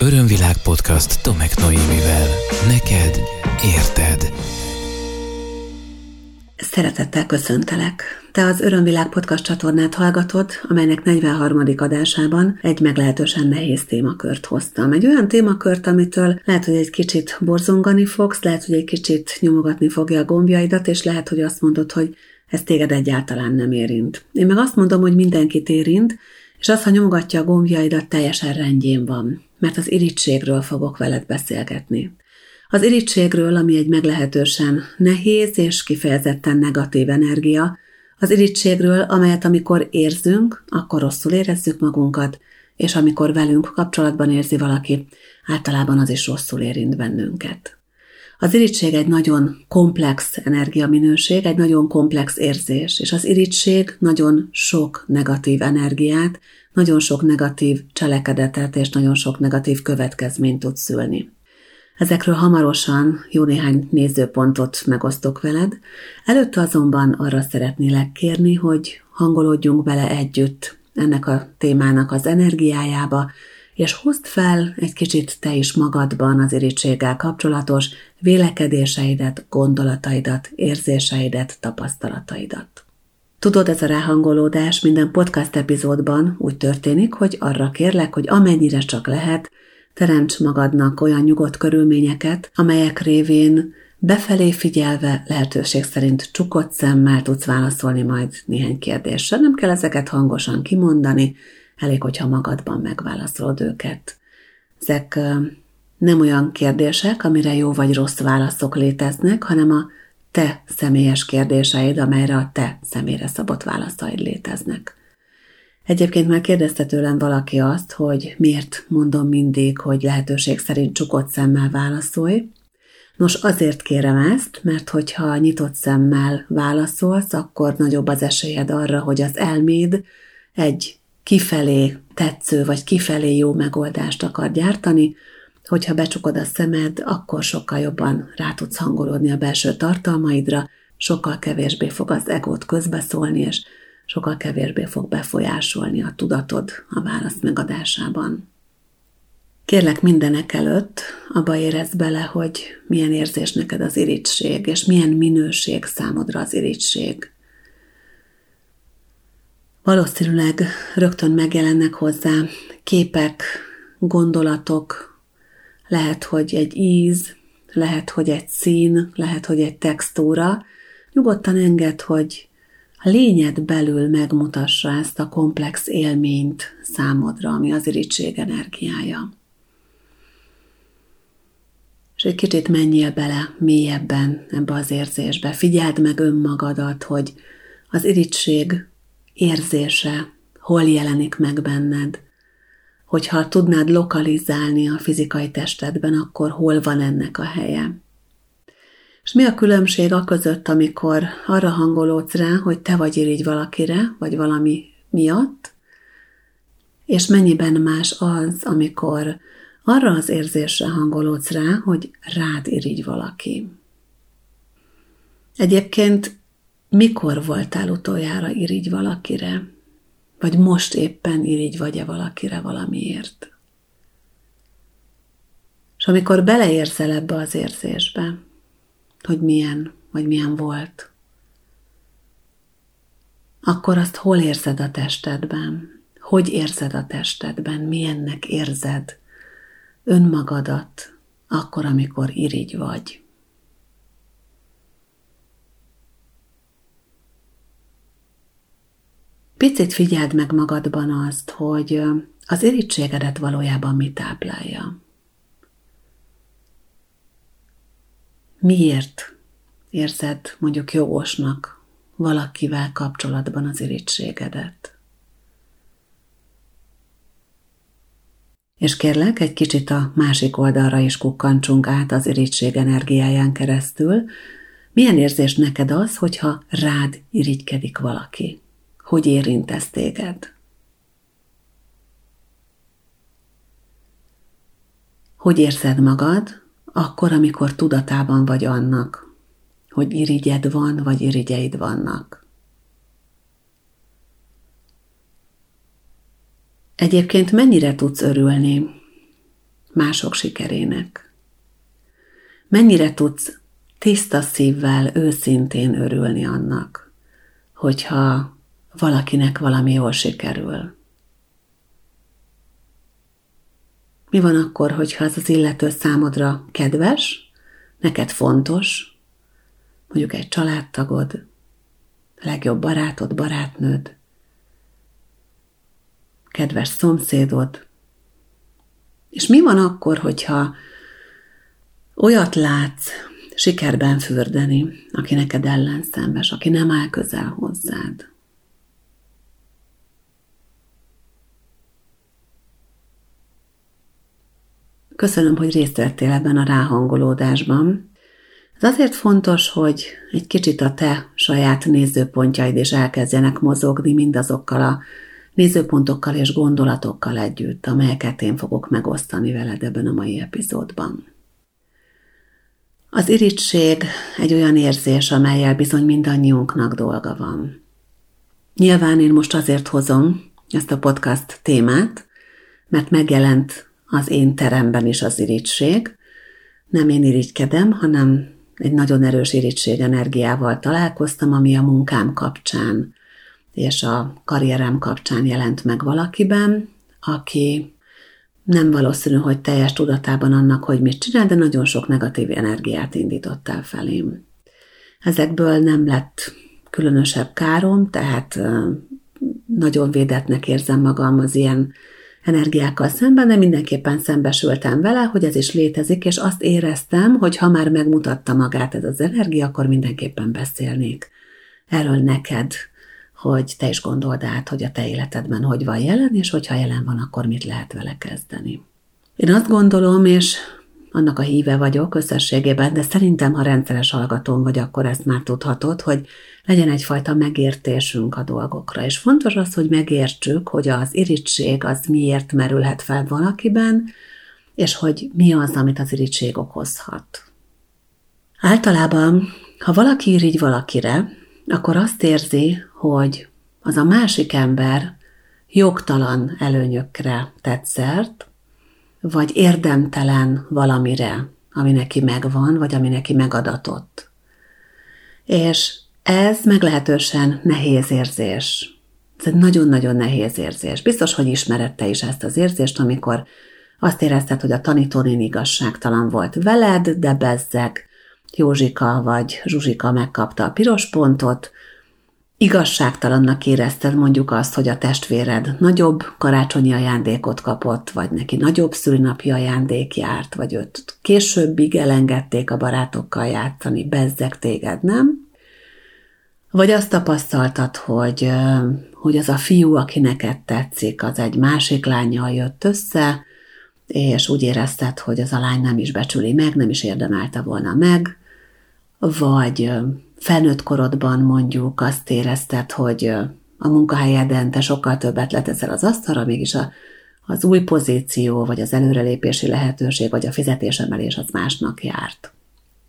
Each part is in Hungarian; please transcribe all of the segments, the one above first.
Örömvilág podcast Tomek Noémivel. Neked érted. Szeretettel köszöntelek. Te az Örömvilág podcast csatornát hallgatod, amelynek 43. adásában egy meglehetősen nehéz témakört hoztam. Egy olyan témakört, amitől lehet, hogy egy kicsit borzongani fogsz, lehet, hogy egy kicsit nyomogatni fogja a gombjaidat, és lehet, hogy azt mondod, hogy ez téged egyáltalán nem érint. Én meg azt mondom, hogy mindenkit érint, és az, ha nyomogatja a gombjaidat, teljesen rendjén van, mert az irítségről fogok veled beszélgetni. Az irítségről, ami egy meglehetősen nehéz és kifejezetten negatív energia, az irítségről, amelyet amikor érzünk, akkor rosszul érezzük magunkat, és amikor velünk kapcsolatban érzi valaki, általában az is rosszul érint bennünket. Az irítség egy nagyon komplex energiaminőség, egy nagyon komplex érzés, és az irítség nagyon sok negatív energiát, nagyon sok negatív cselekedetet és nagyon sok negatív következményt tud szülni. Ezekről hamarosan jó néhány nézőpontot megosztok veled, előtte azonban arra szeretnélek kérni, hogy hangolódjunk bele együtt ennek a témának az energiájába, és hozd fel egy kicsit te is magadban az irítséggel kapcsolatos vélekedéseidet, gondolataidat, érzéseidet, tapasztalataidat. Tudod, ez a ráhangolódás minden podcast epizódban úgy történik, hogy arra kérlek, hogy amennyire csak lehet, teremts magadnak olyan nyugodt körülményeket, amelyek révén befelé figyelve lehetőség szerint csukott szemmel tudsz válaszolni majd néhány kérdésre. Nem kell ezeket hangosan kimondani, elég, hogyha magadban megválaszolod őket. Ezek nem olyan kérdések, amire jó vagy rossz válaszok léteznek, hanem a te személyes kérdéseid, amelyre a te személyre szabott válaszaid léteznek. Egyébként már kérdezte tőlem valaki azt, hogy miért mondom mindig, hogy lehetőség szerint csukott szemmel válaszolj. Nos, azért kérem ezt, mert hogyha nyitott szemmel válaszolsz, akkor nagyobb az esélyed arra, hogy az elméd egy kifelé tetsző vagy kifelé jó megoldást akar gyártani, hogyha becsukod a szemed, akkor sokkal jobban rá tudsz hangolódni a belső tartalmaidra, sokkal kevésbé fog az egót közbeszólni, és sokkal kevésbé fog befolyásolni a tudatod a válasz megadásában. Kérlek mindenek előtt abba érezd bele, hogy milyen érzés neked az irítség, és milyen minőség számodra az irítség. Valószínűleg rögtön megjelennek hozzá képek, gondolatok, lehet, hogy egy íz, lehet, hogy egy szín, lehet, hogy egy textúra. Nyugodtan enged, hogy a lényed belül megmutassa ezt a komplex élményt számodra, ami az irítség energiája. És egy kicsit menjél bele mélyebben ebbe az érzésbe. Figyeld meg önmagadat, hogy az irítség érzése hol jelenik meg benned. Hogyha tudnád lokalizálni a fizikai testedben, akkor hol van ennek a helye. És mi a különbség a között, amikor arra hangolódsz rá, hogy te vagy irigy valakire, vagy valami miatt, és mennyiben más az, amikor arra az érzésre hangolódsz rá, hogy rád irigy valaki. Egyébként mikor voltál utoljára irigy valakire? Vagy most éppen irigy vagy-e valakire valamiért? És amikor beleérzel ebbe az érzésbe, hogy milyen, vagy milyen volt, akkor azt hol érzed a testedben? Hogy érzed a testedben? Milyennek érzed önmagadat akkor, amikor irigy vagy? Picit figyeld meg magadban azt, hogy az irítségedet valójában mi táplálja. Miért érzed mondjuk jogosnak valakivel kapcsolatban az irítségedet? És kérlek, egy kicsit a másik oldalra is kukkantsunk át az irítség energiáján keresztül. Milyen érzés neked az, hogyha rád irigykedik valaki? Hogy érint ez téged. Hogy érzed magad, akkor, amikor tudatában vagy annak, hogy irigyed van, vagy irigyeid vannak. Egyébként mennyire tudsz örülni mások sikerének? Mennyire tudsz tiszta szívvel, őszintén örülni annak, hogyha valakinek valami jól sikerül? Mi van akkor, hogyha az az illető számodra kedves, neked fontos, mondjuk egy családtagod, legjobb barátod, barátnőd, kedves szomszédod. És mi van akkor, hogyha olyat látsz sikerben fürdeni, aki neked ellenszenves, aki nem áll közel hozzád? Köszönöm, hogy részt vettél ebben a ráhangolódásban. Ez azért fontos, hogy egy kicsit a te saját nézőpontjaid is elkezdjenek mozogni mindazokkal a nézőpontokkal és gondolatokkal együtt, amelyeket én fogok megosztani veled ebben a mai epizódban. Az irigység egy olyan érzés, amelyel bizony mindannyiunknak dolga van. Nyilván én most azért hozom ezt a podcast témát, mert megjelent az én teremben is az irigység. Nem én irigykedem, hanem egy nagyon erős irigység energiával találkoztam, ami a munkám kapcsán és a karrierem kapcsán jelent meg valakiben, aki nem valószínű, hogy teljes tudatában annak, hogy mit csinál, de nagyon sok negatív energiát indított el felém. Ezekből nem lett különösebb károm, tehát nagyon védetnek érzem magam az ilyen energiákkal szemben, de mindenképpen szembesültem vele, hogy ez is létezik, és azt éreztem, hogy ha már megmutatta magát ez az energia, akkor mindenképpen beszélnék erről neked, hogy te is gondold át, hogy a te életedben hogy van jelen, és hogyha jelen van, akkor mit lehet vele kezdeni. Én azt gondolom, és annak a híve vagyok összességében, de szerintem, ha rendszeres hallgatón vagy, akkor ezt már tudhatod, hogy legyen egyfajta megértésünk a dolgokra. És fontos az, hogy megértsük, hogy az irigység az miért merülhet fel valakiben, és hogy mi az, amit az irigység okozhat. Általában, ha valaki irigy valakire, akkor azt érzi, hogy az a másik ember jogtalan előnyökre tett vagy érdemtelen valamire, ami neki megvan, vagy ami neki megadatott. És ez meglehetősen nehéz érzés. Ez egy nagyon-nagyon nehéz érzés. Biztos, hogy ismered te is ezt az érzést, amikor azt érezted, hogy a tanítónén igazságtalan volt veled, de bezzeg Józsika vagy Zsuzsika megkapta a piros pontot, igazságtalannak érezted mondjuk azt, hogy a testvéred nagyobb karácsonyi ajándékot kapott, vagy neki nagyobb szülinapi ajándék járt, vagy őt későbbig elengedték a barátokkal játszani, bezzeg téged, nem? Vagy azt tapasztaltad, hogy, hogy az a fiú, aki neked tetszik, az egy másik lányjal jött össze, és úgy érezted, hogy az a lány nem is becsüli meg, nem is érdemelte volna meg, vagy felnőtt korodban mondjuk azt érezted, hogy a munkahelyeden te sokkal többet leteszel az asztalra, mégis a, az új pozíció, vagy az előrelépési lehetőség, vagy a fizetésemelés az másnak járt.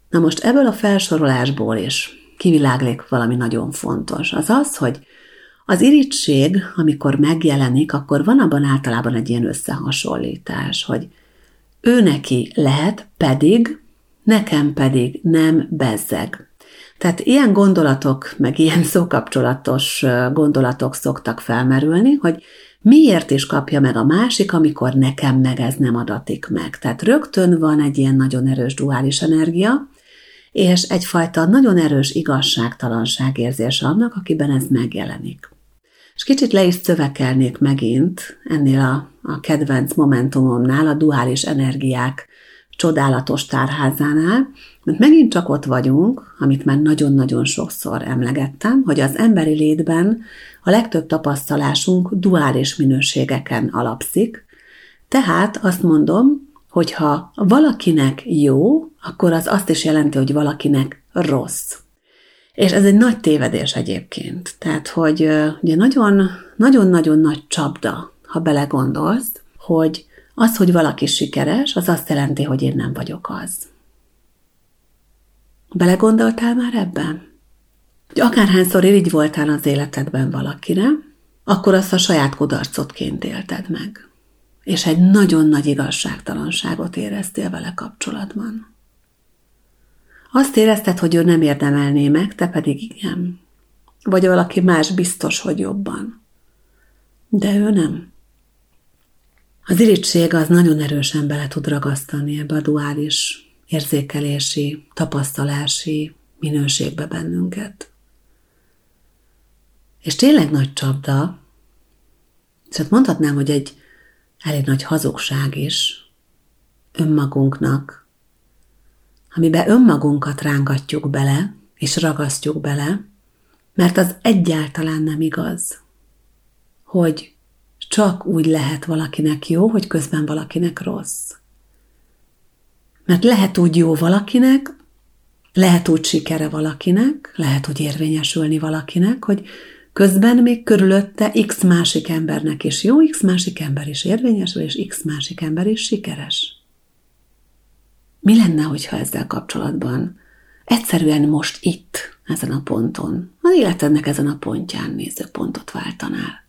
Na most ebből a felsorolásból is kiviláglik valami nagyon fontos. Az az, hogy az irigység, amikor megjelenik, akkor van abban általában egy ilyen összehasonlítás, hogy ő neki lehet, pedig, nekem pedig nem bezzeg. Tehát ilyen gondolatok, meg ilyen szókapcsolatos gondolatok szoktak felmerülni, hogy miért is kapja meg a másik, amikor nekem meg ez nem adatik meg. Tehát rögtön van egy ilyen nagyon erős duális energia, és egyfajta nagyon erős igazságtalanság érzése annak, akiben ez megjelenik. És kicsit le is szövekelnék megint ennél a, a kedvenc momentumomnál, a duális energiák csodálatos tárházánál, mert megint csak ott vagyunk, amit már nagyon-nagyon sokszor emlegettem, hogy az emberi létben a legtöbb tapasztalásunk duális minőségeken alapszik, tehát azt mondom, hogy ha valakinek jó, akkor az azt is jelenti, hogy valakinek rossz. És ez egy nagy tévedés egyébként. Tehát, hogy ugye nagyon-nagyon nagy csapda, ha belegondolsz, hogy az, hogy valaki sikeres, az azt jelenti, hogy én nem vagyok az. Belegondoltál már ebben? Hogy akárhányszor irigy voltál az életedben valakire, akkor azt a saját kudarcotként élted meg. és egy nagyon nagy igazságtalanságot éreztél vele kapcsolatban. Azt érezted, hogy ő nem érdemelné meg, te pedig igen. Vagy valaki más biztos, hogy jobban. De ő nem. Az irigység az nagyon erősen bele tud ragasztani ebbe a duális érzékelési, tapasztalási minőségbe bennünket. És tényleg nagy csapda, hát mondhatnám, hogy egy elég nagy hazugság is önmagunknak, amiben önmagunkat rángatjuk bele, és ragasztjuk bele, mert az egyáltalán nem igaz, hogy csak úgy lehet valakinek jó, hogy közben valakinek rossz. Mert lehet úgy jó valakinek, lehet úgy sikere valakinek, lehet úgy érvényesülni valakinek, hogy közben még körülötte x másik embernek is jó, x másik ember is érvényesül, és x másik ember is sikeres. Mi lenne, hogyha ezzel kapcsolatban egyszerűen most itt, ezen a ponton, az életednek ezen a pontján nézőpontot váltanál?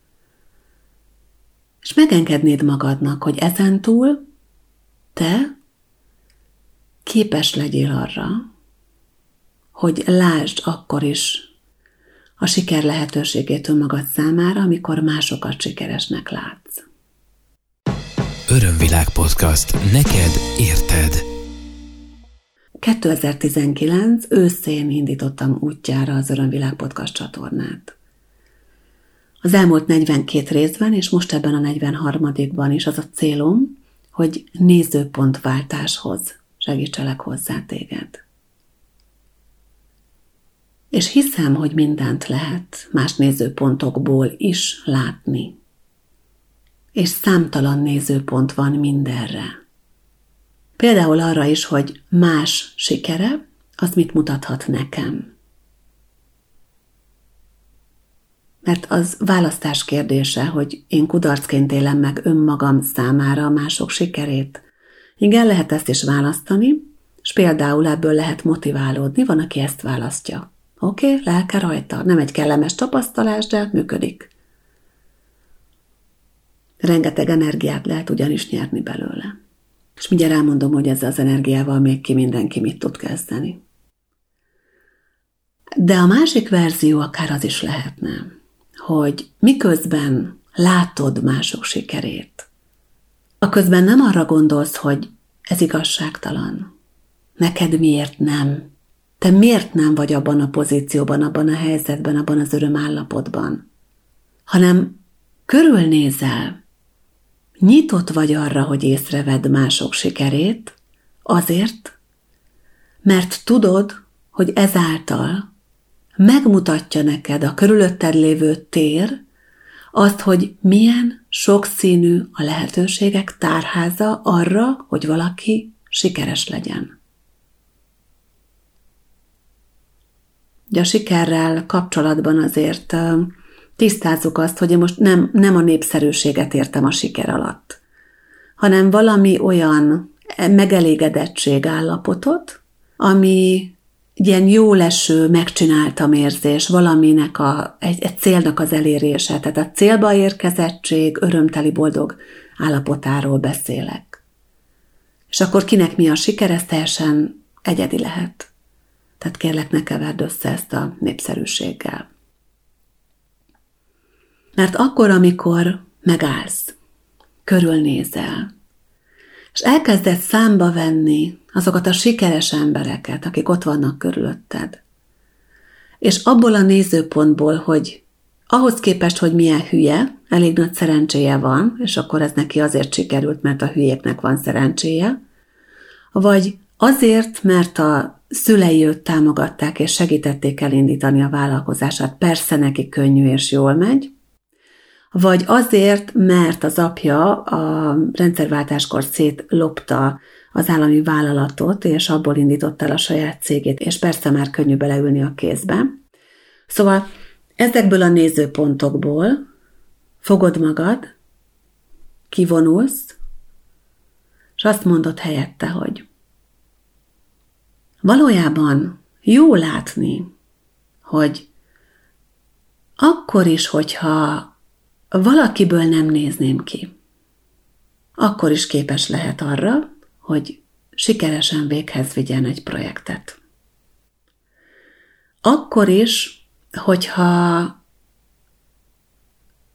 És megengednéd magadnak, hogy ezentúl te képes legyél arra, hogy lásd akkor is a siker lehetőségét önmagad számára, amikor másokat sikeresnek látsz. Örömvilág podcast. Neked érted. 2019 őszén indítottam útjára az Örömvilág podcast csatornát. Az elmúlt 42 részben, és most ebben a 43-ban is az a célom, hogy nézőpontváltáshoz segítselek hozzá téged. És hiszem, hogy mindent lehet más nézőpontokból is látni. És számtalan nézőpont van mindenre. Például arra is, hogy más sikere, az mit mutathat nekem. Mert az választás kérdése, hogy én kudarcként élem meg önmagam számára a mások sikerét. Igen, lehet ezt is választani, és például ebből lehet motiválódni, van, aki ezt választja. Oké, okay, lelke rajta, nem egy kellemes tapasztalás, de működik. Rengeteg energiát lehet ugyanis nyerni belőle. És mindjárt elmondom, hogy ezzel az energiával még ki mindenki mit tud kezdeni. De a másik verzió akár az is lehetne, hogy miközben látod mások sikerét, a közben nem arra gondolsz, hogy ez igazságtalan. Neked miért nem? Te miért nem vagy abban a pozícióban, abban a helyzetben, abban az örömállapotban? Hanem körülnézel, Nyitott vagy arra, hogy észrevedd mások sikerét, azért, mert tudod, hogy ezáltal megmutatja neked a körülötted lévő tér, azt, hogy milyen sokszínű a lehetőségek tárháza arra, hogy valaki sikeres legyen. Ugye a sikerrel kapcsolatban azért tisztázzuk azt, hogy én most nem, nem a népszerűséget értem a siker alatt, hanem valami olyan megelégedettség állapotot, ami ilyen jó leső, megcsináltam érzés, valaminek a, egy, egy célnak az elérése, tehát a célba érkezettség, örömteli boldog állapotáról beszélek. És akkor kinek mi a siker, ez teljesen egyedi lehet. Tehát kérlek, ne keverd össze ezt a népszerűséggel. Mert akkor, amikor megállsz, körülnézel, és elkezded számba venni azokat a sikeres embereket, akik ott vannak körülötted, és abból a nézőpontból, hogy ahhoz képest, hogy milyen hülye, elég nagy szerencséje van, és akkor ez neki azért sikerült, mert a hülyéknek van szerencséje, vagy azért, mert a szülei őt támogatták és segítették elindítani a vállalkozását, persze neki könnyű és jól megy, vagy azért, mert az apja a rendszerváltáskor szétlopta az állami vállalatot, és abból indította el a saját cégét, és persze már könnyű beleülni a kézbe. Szóval ezekből a nézőpontokból fogod magad, kivonulsz, és azt mondod helyette, hogy valójában jó látni, hogy akkor is, hogyha valakiből nem nézném ki. akkor is képes lehet arra, hogy sikeresen véghez vigyen egy projektet. Akkor is, hogyha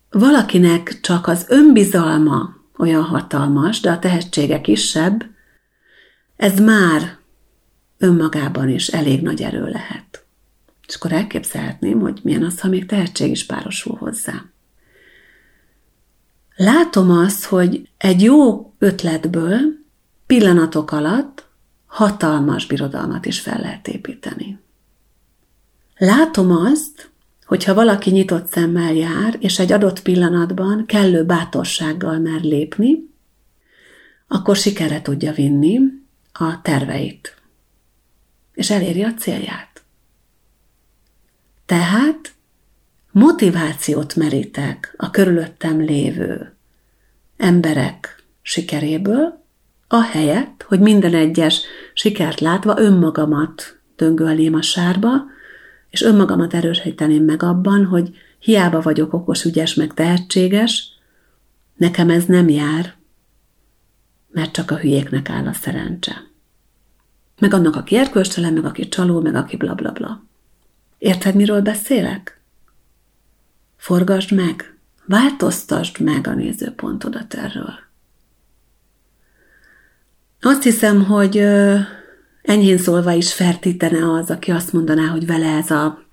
valakinek csak az önbizalma olyan hatalmas, de a tehetsége kisebb, ez már önmagában is elég nagy erő lehet. És akkor elképzelhetném, hogy milyen az, ha még tehetség is párosul hozzá. Látom azt, hogy egy jó ötletből pillanatok alatt hatalmas birodalmat is fel lehet építeni. Látom azt, hogyha valaki nyitott szemmel jár, és egy adott pillanatban kellő bátorsággal mer lépni, akkor sikere tudja vinni a terveit, és eléri a célját. Tehát motivációt merítek a körülöttem lévő emberek sikeréből, ahelyett, hogy minden egyes sikert látva önmagamat döngölném a sárba, és önmagamat erősíteném meg abban, hogy hiába vagyok okos, ügyes, meg tehetséges, nekem ez nem jár, mert csak a hülyéknek áll a szerencse. Meg annak, aki erkölcstelen, meg aki csaló, meg aki bla bla bla. Érted, miről beszélek? Forgasd meg, változtasd meg a nézőpontodat erről. Azt hiszem, hogy enyhén szólva is fertítene az, aki azt mondaná, hogy vele ez a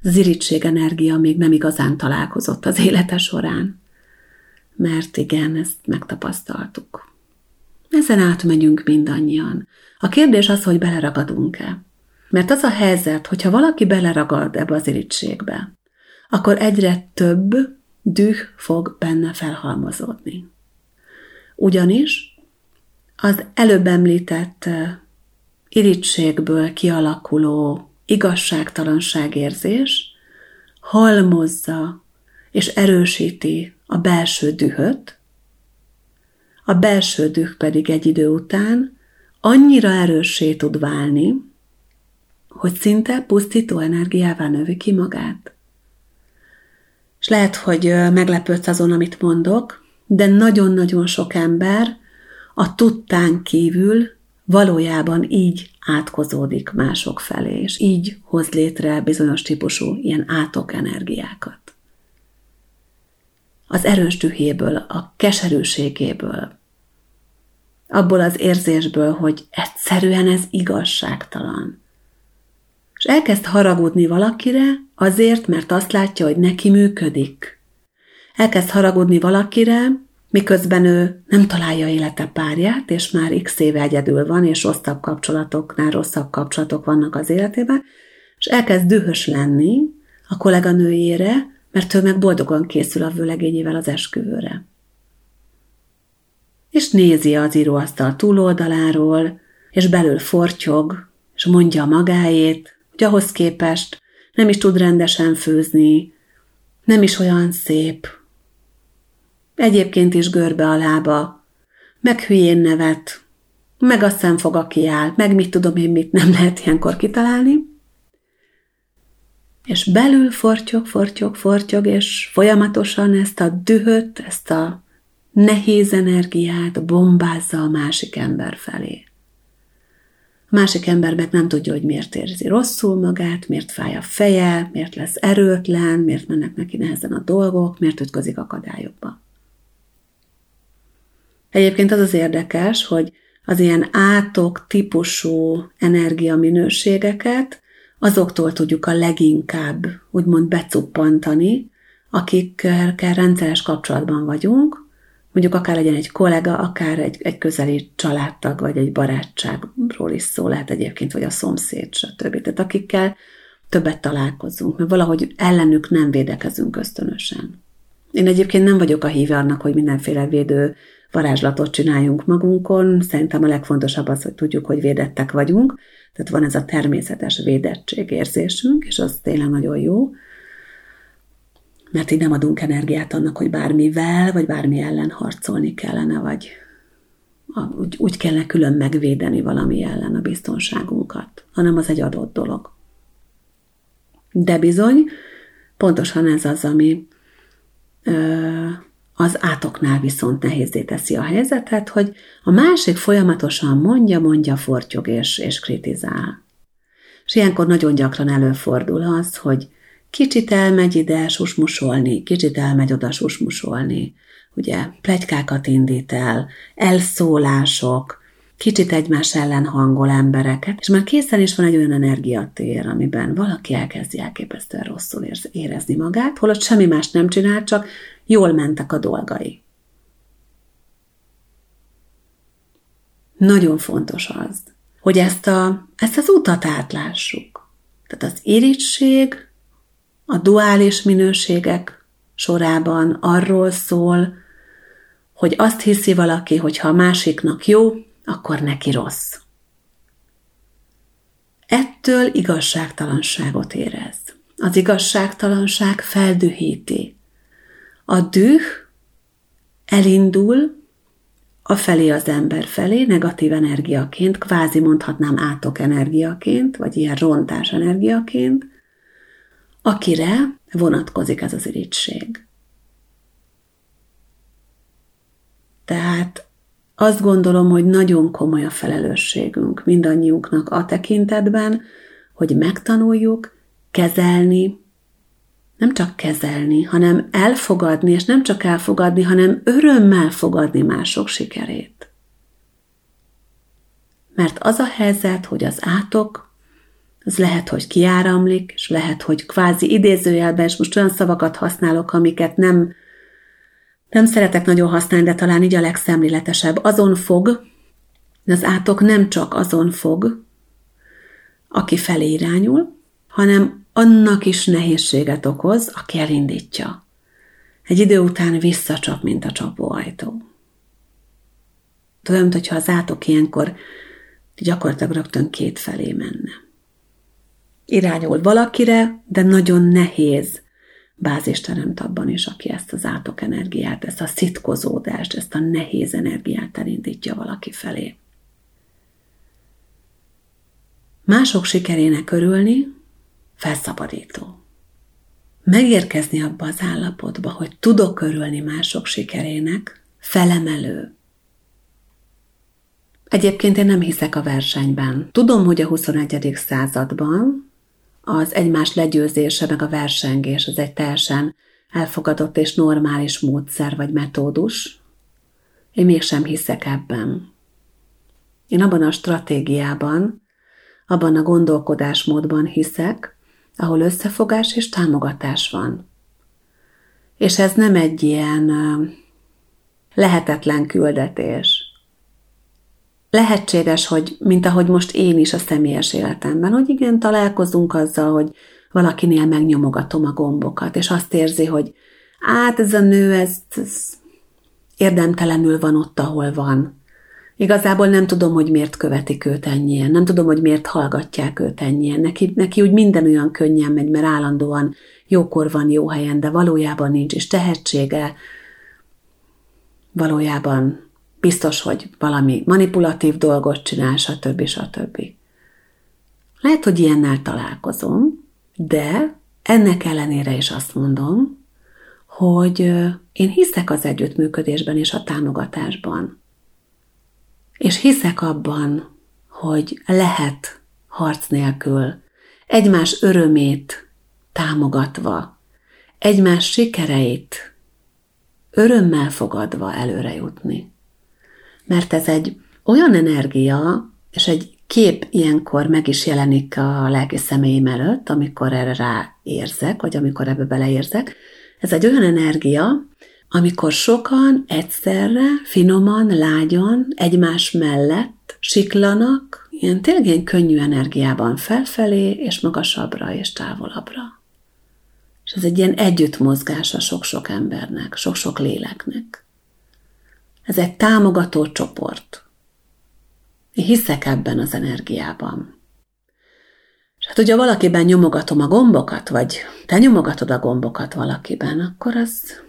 ziritség energia még nem igazán találkozott az élete során. Mert igen, ezt megtapasztaltuk. Ezen átmegyünk mindannyian. A kérdés az, hogy beleragadunk-e. Mert az a helyzet, hogyha valaki beleragad ebbe az irítségbe, akkor egyre több düh fog benne felhalmozódni. Ugyanis az előbb említett irítségből kialakuló igazságtalanságérzés halmozza és erősíti a belső dühöt, a belső düh pedig egy idő után annyira erőssé tud válni, hogy szinte pusztító energiává növi ki magát. És lehet, hogy meglepődsz azon, amit mondok, de nagyon-nagyon sok ember a tudtán kívül valójában így átkozódik mások felé, és így hoz létre bizonyos típusú ilyen átok energiákat. Az erős dühéből, a keserűségéből, abból az érzésből, hogy egyszerűen ez igazságtalan. És elkezd haragudni valakire azért, mert azt látja, hogy neki működik. Elkezd haragudni valakire, miközben ő nem találja élete párját, és már x éve egyedül van, és rosszabb kapcsolatoknál rosszabb kapcsolatok vannak az életében, és elkezd dühös lenni a kolléganőjére, mert ő meg boldogan készül a vőlegényével az esküvőre. És nézi az íróasztal túloldaláról, és belül fortyog, és mondja magáét, hogy ahhoz képest nem is tud rendesen főzni, nem is olyan szép, Egyébként is görbe a lába, meg hülyén nevet, meg a szemfoga kiáll, meg mit tudom én, mit nem lehet ilyenkor kitalálni. És belül fortyog, fortyog, fortyog, és folyamatosan ezt a dühöt, ezt a nehéz energiát bombázza a másik ember felé. Másik ember meg nem tudja, hogy miért érzi rosszul magát, miért fáj a feje, miért lesz erőtlen, miért mennek neki nehezen a dolgok, miért ütközik akadályokba. Egyébként az az érdekes, hogy az ilyen átok típusú energiaminőségeket azoktól tudjuk a leginkább úgymond becuppantani, akikkel rendszeres kapcsolatban vagyunk, mondjuk akár legyen egy kollega, akár egy, egy közeli családtag, vagy egy barátságról is szó lehet egyébként, vagy a szomszéd, stb. Tehát akikkel többet találkozunk, mert valahogy ellenük nem védekezünk ösztönösen. Én egyébként nem vagyok a híve annak, hogy mindenféle védő varázslatot csináljunk magunkon. Szerintem a legfontosabb az, hogy tudjuk, hogy védettek vagyunk. Tehát van ez a természetes védettségérzésünk, és az tényleg nagyon jó. Mert így nem adunk energiát annak, hogy bármivel, vagy bármi ellen harcolni kellene, vagy úgy, úgy kellene külön megvédeni valami ellen a biztonságunkat, hanem az egy adott dolog. De bizony, pontosan ez az, ami ö, az átoknál viszont nehézé teszi a helyzetet, hogy a másik folyamatosan mondja, mondja, fortyog és, és kritizál. És ilyenkor nagyon gyakran előfordul az, hogy kicsit elmegy ide susmusolni, kicsit elmegy oda susmusolni, ugye plegykákat indít el, elszólások, kicsit egymás ellen hangol embereket, és már készen is van egy olyan energiatér, amiben valaki elkezdi elképesztően rosszul érezni magát, holott semmi más nem csinál, csak jól mentek a dolgai. Nagyon fontos az, hogy ezt, a, ezt az utat átlássuk. Tehát az irítség a duális minőségek sorában arról szól, hogy azt hiszi valaki, hogy ha a másiknak jó, akkor neki rossz. Ettől igazságtalanságot érez. Az igazságtalanság feldühíti. A düh elindul a felé az ember felé, negatív energiaként, kvázi mondhatnám átok energiaként, vagy ilyen rontás energiaként, akire vonatkozik ez az irítség. Tehát azt gondolom, hogy nagyon komoly a felelősségünk mindannyiunknak a tekintetben, hogy megtanuljuk kezelni, nem csak kezelni, hanem elfogadni, és nem csak elfogadni, hanem örömmel fogadni mások sikerét. Mert az a helyzet, hogy az átok, az lehet, hogy kiáramlik, és lehet, hogy kvázi idézőjelben, és most olyan szavakat használok, amiket nem nem szeretek nagyon használni, de talán így a legszemléletesebb. Azon fog, az átok nem csak azon fog, aki felé irányul, hanem annak is nehézséget okoz, aki elindítja. Egy idő után visszacsap, mint a csapóajtó. Olyan, mintha az átok ilyenkor gyakorlatilag rögtön két felé menne. Irányul valakire, de nagyon nehéz bázist teremt abban is, aki ezt az átok energiát, ezt a szitkozódást, ezt a nehéz energiát elindítja valaki felé. Mások sikerének örülni felszabadító. Megérkezni abba az állapotba, hogy tudok örülni mások sikerének, felemelő. Egyébként én nem hiszek a versenyben. Tudom, hogy a 21. században az egymás legyőzése, meg a versengés, az egy teljesen elfogadott és normális módszer vagy metódus. Én mégsem hiszek ebben. Én abban a stratégiában, abban a gondolkodásmódban hiszek, ahol összefogás és támogatás van. És ez nem egy ilyen lehetetlen küldetés, lehetséges, hogy mint ahogy most én is a személyes életemben, hogy igen, találkozunk azzal, hogy valakinél megnyomogatom a gombokat, és azt érzi, hogy át ez a nő, ez, ez érdemtelenül van ott, ahol van. Igazából nem tudom, hogy miért követik őt ennyien, nem tudom, hogy miért hallgatják őt ennyien. Neki, neki úgy minden olyan könnyen megy, mert állandóan jókor van jó helyen, de valójában nincs is tehetsége, valójában biztos, hogy valami manipulatív dolgot csinál, stb. stb. Lehet, hogy ilyennel találkozom, de ennek ellenére is azt mondom, hogy én hiszek az együttműködésben és a támogatásban. És hiszek abban, hogy lehet harc nélkül, egymás örömét támogatva, egymás sikereit örömmel fogadva előre jutni mert ez egy olyan energia, és egy kép ilyenkor meg is jelenik a lelki személyim előtt, amikor erre ráérzek, vagy amikor ebbe beleérzek. Ez egy olyan energia, amikor sokan egyszerre, finoman, lágyan, egymás mellett siklanak, ilyen tényleg ilyen könnyű energiában felfelé, és magasabbra, és távolabbra. És ez egy ilyen együttmozgás a sok-sok embernek, sok-sok léleknek. Ez egy támogató csoport. Én hiszek ebben az energiában. És hát, hogyha valakiben nyomogatom a gombokat, vagy te nyomogatod a gombokat valakiben, akkor az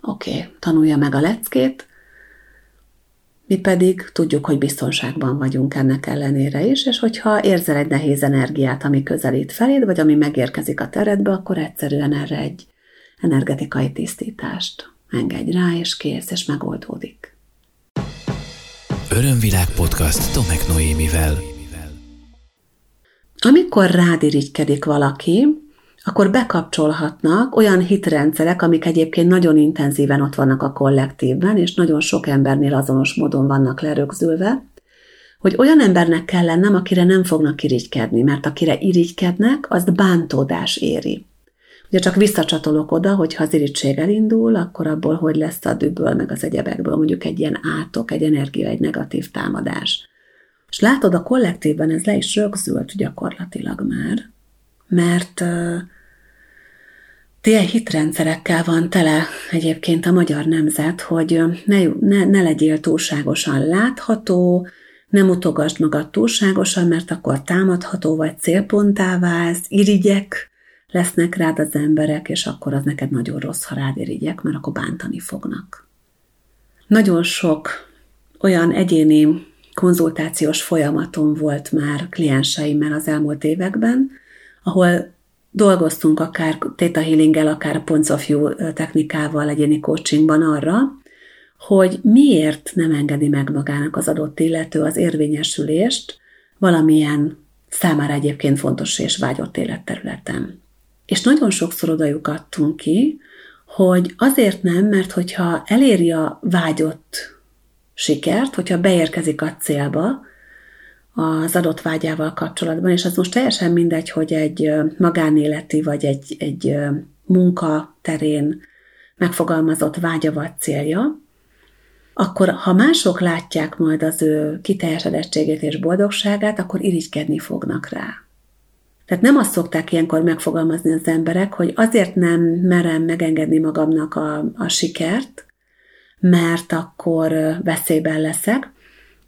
oké, okay, tanulja meg a leckét, mi pedig tudjuk, hogy biztonságban vagyunk ennek ellenére is, és hogyha érzel egy nehéz energiát, ami közelít feléd, vagy ami megérkezik a teredbe, akkor egyszerűen erre egy energetikai tisztítást engedj rá, és kész, és megoldódik. Örömvilág podcast Tomek Noémivel. Amikor rád irigykedik valaki, akkor bekapcsolhatnak olyan hitrendszerek, amik egyébként nagyon intenzíven ott vannak a kollektívben, és nagyon sok embernél azonos módon vannak lerögzülve, hogy olyan embernek kell lennem, akire nem fognak irigykedni, mert akire irigykednek, azt bántódás éri. Ugye csak visszacsatolok oda, hogy ha az irítség elindul, akkor abból hogy lesz a dübből, meg az egyebekből mondjuk egy ilyen átok, egy energia, egy negatív támadás. És látod, a kollektívben ez le is rögzült gyakorlatilag már, mert uh, ilyen hitrendszerekkel van tele egyébként a magyar nemzet, hogy ne, ne, ne legyél túlságosan látható, nem utogasd magad túlságosan, mert akkor támadható vagy célponttá válsz, irigyek lesznek rád az emberek, és akkor az neked nagyon rossz, ha rád irigyek, mert akkor bántani fognak. Nagyon sok olyan egyéni konzultációs folyamaton volt már klienseimmel az elmúlt években, ahol dolgoztunk akár Theta healing akár Points of View technikával egyéni coachingban arra, hogy miért nem engedi meg magának az adott illető az érvényesülést valamilyen számára egyébként fontos és vágyott életterületen. És nagyon sokszor oda ki, hogy azért nem, mert hogyha eléri a vágyott sikert, hogyha beérkezik a célba az adott vágyával kapcsolatban, és az most teljesen mindegy, hogy egy magánéleti vagy egy, egy munka terén megfogalmazott vágya vagy célja, akkor ha mások látják majd az ő kiteljesedettségét és boldogságát, akkor irigykedni fognak rá. Tehát nem azt szokták ilyenkor megfogalmazni az emberek, hogy azért nem merem megengedni magamnak a, a sikert, mert akkor veszélyben leszek,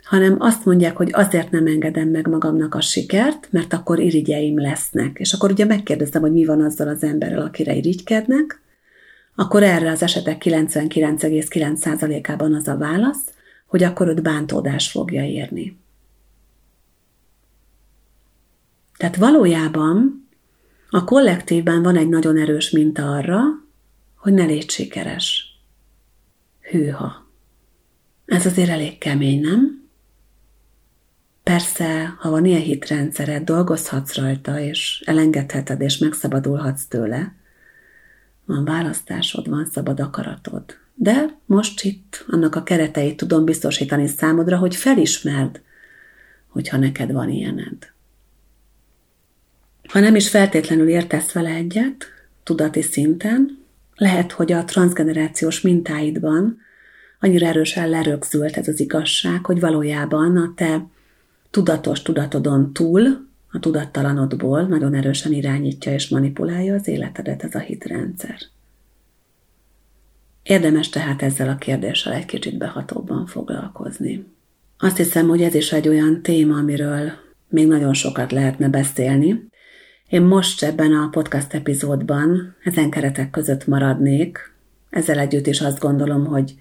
hanem azt mondják, hogy azért nem engedem meg magamnak a sikert, mert akkor irigyeim lesznek. És akkor ugye megkérdezem, hogy mi van azzal az emberrel, akire irigykednek, akkor erre az esetek 99,9%-ában az a válasz, hogy akkor őt bántódás fogja érni. Tehát valójában a kollektívben van egy nagyon erős minta arra, hogy ne légy sikeres. Hűha. Ez azért elég kemény, nem? Persze, ha van ilyen hitrendszered, dolgozhatsz rajta, és elengedheted, és megszabadulhatsz tőle, van választásod, van szabad akaratod. De most itt annak a kereteit tudom biztosítani számodra, hogy felismerd, hogyha neked van ilyened. Ha nem is feltétlenül értesz vele egyet, tudati szinten, lehet, hogy a transgenerációs mintáidban annyira erősen lerögzült ez az igazság, hogy valójában a te tudatos tudatodon túl a tudattalanodból nagyon erősen irányítja és manipulálja az életedet ez a hitrendszer. Érdemes tehát ezzel a kérdéssel egy kicsit behatóbban foglalkozni. Azt hiszem, hogy ez is egy olyan téma, amiről még nagyon sokat lehetne beszélni. Én most ebben a podcast epizódban ezen keretek között maradnék, ezzel együtt is azt gondolom, hogy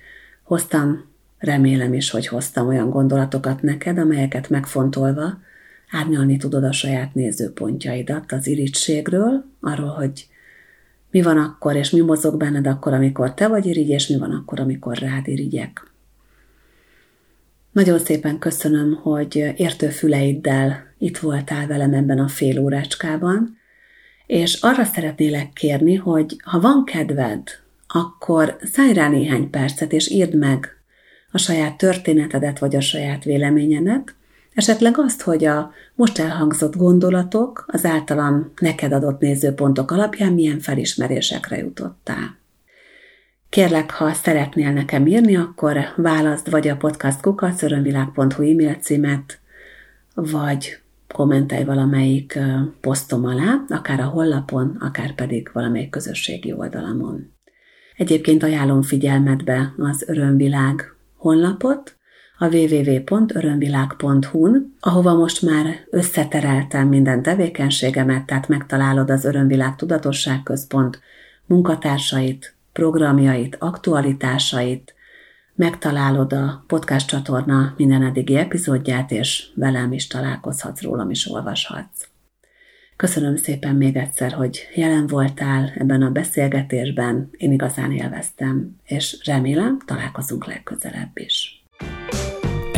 hoztam, remélem is, hogy hoztam olyan gondolatokat neked, amelyeket megfontolva árnyalni tudod a saját nézőpontjaidat az irítségről, arról, hogy mi van akkor, és mi mozog benned akkor, amikor te vagy irigy, és mi van akkor, amikor rád irigyek. Nagyon szépen köszönöm, hogy értő füleiddel itt voltál velem ebben a fél órácskában, és arra szeretnélek kérni, hogy ha van kedved, akkor szállj rá néhány percet, és írd meg a saját történetedet, vagy a saját véleményedet, Esetleg azt, hogy a most elhangzott gondolatok az általam neked adott nézőpontok alapján milyen felismerésekre jutottál. Kérlek, ha szeretnél nekem írni, akkor válaszd vagy a podcast kukacörönvilág.hu e-mail címet, vagy kommentelj valamelyik posztom alá, akár a hollapon, akár pedig valamelyik közösségi oldalamon. Egyébként ajánlom figyelmetbe az Örömvilág honlapot, a www.örömvilág.hu-n, ahova most már összetereltem minden tevékenységemet, tehát megtalálod az Örömvilág Tudatosságközpont munkatársait, programjait, aktualitásait, megtalálod a podcast csatorna minden eddigi epizódját, és velem is találkozhatsz, rólam is olvashatsz. Köszönöm szépen még egyszer, hogy jelen voltál ebben a beszélgetésben. Én igazán élveztem, és remélem találkozunk legközelebb is.